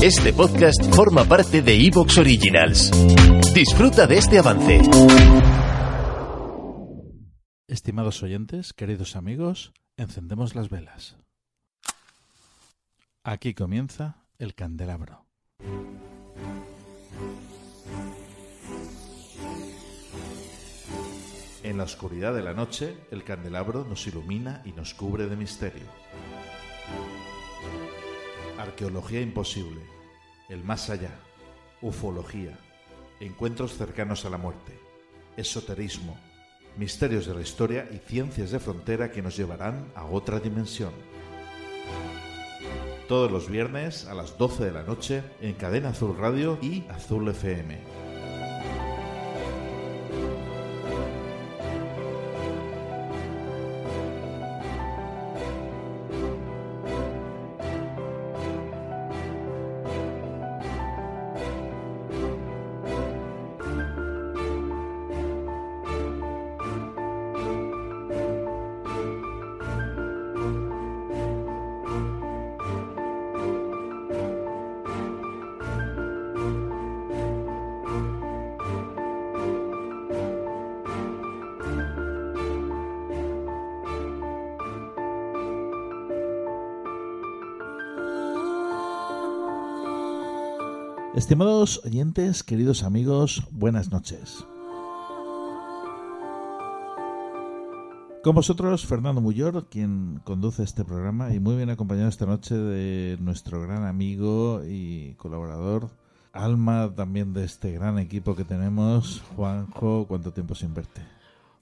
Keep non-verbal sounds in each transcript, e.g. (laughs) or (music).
Este podcast forma parte de Evox Originals. Disfruta de este avance. Estimados oyentes, queridos amigos, encendemos las velas. Aquí comienza el candelabro. En la oscuridad de la noche, el candelabro nos ilumina y nos cubre de misterio. Arqueología imposible, el más allá, ufología, encuentros cercanos a la muerte, esoterismo, misterios de la historia y ciencias de frontera que nos llevarán a otra dimensión. Todos los viernes a las 12 de la noche en Cadena Azul Radio y Azul FM. Estimados oyentes, queridos amigos, buenas noches. Con vosotros, Fernando Muyor, quien conduce este programa y muy bien acompañado esta noche de nuestro gran amigo y colaborador, alma también de este gran equipo que tenemos, Juanjo, ¿cuánto tiempo sin verte?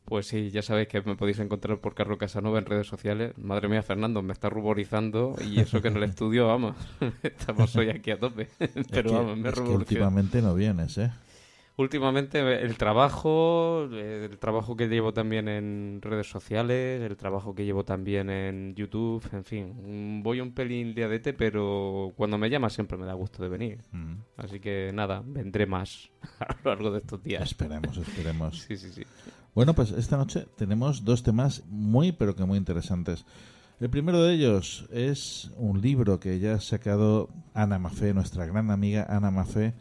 Pues sí, ya sabéis que me podéis encontrar por Carlos Casanova en redes sociales. Madre mía, Fernando, me está ruborizando y eso que en el (laughs) estudio, vamos, (laughs) estamos hoy aquí a tope. (laughs) Pero vamos, me es que últimamente no vienes, ¿eh? Últimamente el trabajo, el trabajo que llevo también en redes sociales, el trabajo que llevo también en YouTube, en fin, voy un pelín liadete, pero cuando me llama siempre me da gusto de venir. Mm. Así que nada, vendré más a lo largo de estos días. Esperemos, esperemos. sí, sí, sí. Bueno, pues esta noche tenemos dos temas muy, pero que muy interesantes. El primero de ellos es un libro que ya ha sacado Ana Mafé, nuestra gran amiga Ana Mafé.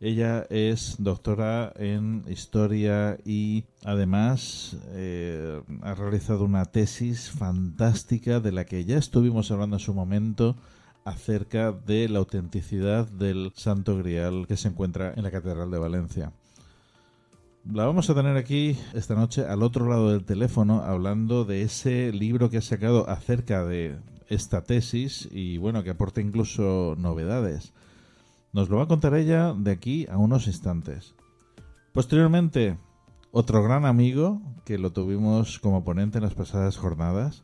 Ella es doctora en historia y además eh, ha realizado una tesis fantástica de la que ya estuvimos hablando en su momento acerca de la autenticidad del Santo Grial que se encuentra en la Catedral de Valencia. La vamos a tener aquí esta noche al otro lado del teléfono hablando de ese libro que ha sacado acerca de esta tesis y bueno, que aporta incluso novedades. Nos lo va a contar ella de aquí a unos instantes. Posteriormente, otro gran amigo que lo tuvimos como ponente en las pasadas jornadas,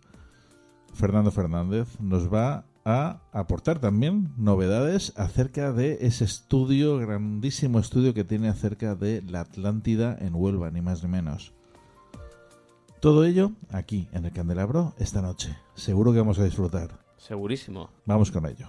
Fernando Fernández, nos va a aportar también novedades acerca de ese estudio, grandísimo estudio que tiene acerca de la Atlántida en Huelva, ni más ni menos. Todo ello aquí en el Candelabro esta noche. Seguro que vamos a disfrutar. Segurísimo. Vamos con ello.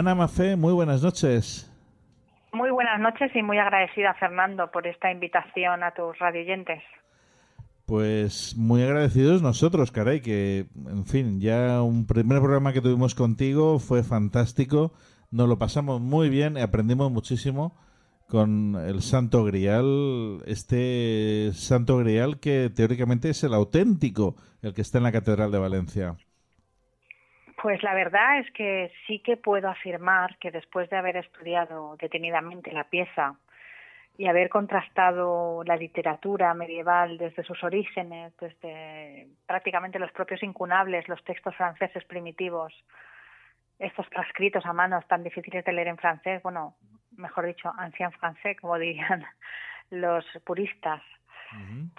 Ana Mafé, muy buenas noches. Muy buenas noches y muy agradecida, Fernando, por esta invitación a tus radioyentes. Pues muy agradecidos nosotros, caray, que, en fin, ya un primer programa que tuvimos contigo fue fantástico, nos lo pasamos muy bien, y aprendimos muchísimo con el Santo Grial, este Santo Grial que teóricamente es el auténtico, el que está en la Catedral de Valencia. Pues la verdad es que sí que puedo afirmar que después de haber estudiado detenidamente la pieza y haber contrastado la literatura medieval desde sus orígenes, desde prácticamente los propios incunables, los textos franceses primitivos, estos transcritos a mano tan difíciles de leer en francés, bueno, mejor dicho, ancien francés, como dirían (laughs) los puristas,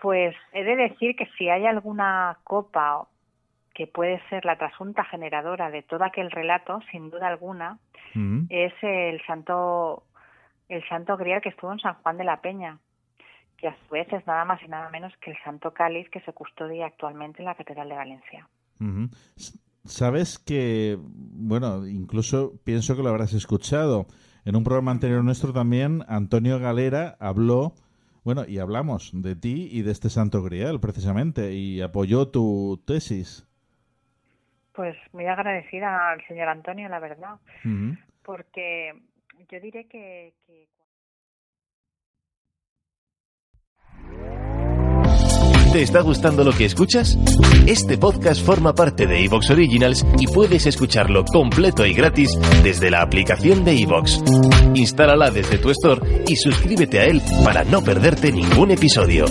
pues he de decir que si hay alguna copa que puede ser la trasunta generadora de todo aquel relato, sin duda alguna, es el santo el santo grial que estuvo en San Juan de la Peña, que a su vez es nada más y nada menos que el santo cáliz que se custodia actualmente en la Catedral de Valencia. Sabes que, bueno, incluso pienso que lo habrás escuchado. En un programa anterior nuestro también, Antonio Galera habló, bueno, y hablamos de ti y de este santo grial precisamente, y apoyó tu tesis. Pues muy agradecida al señor Antonio, la verdad, porque yo diré que, ¿Te está gustando lo que escuchas? Este podcast forma parte de Evox Originals y puedes escucharlo completo y gratis desde la aplicación de Evox. Instálala desde tu store y suscríbete a él para no perderte ningún episodio.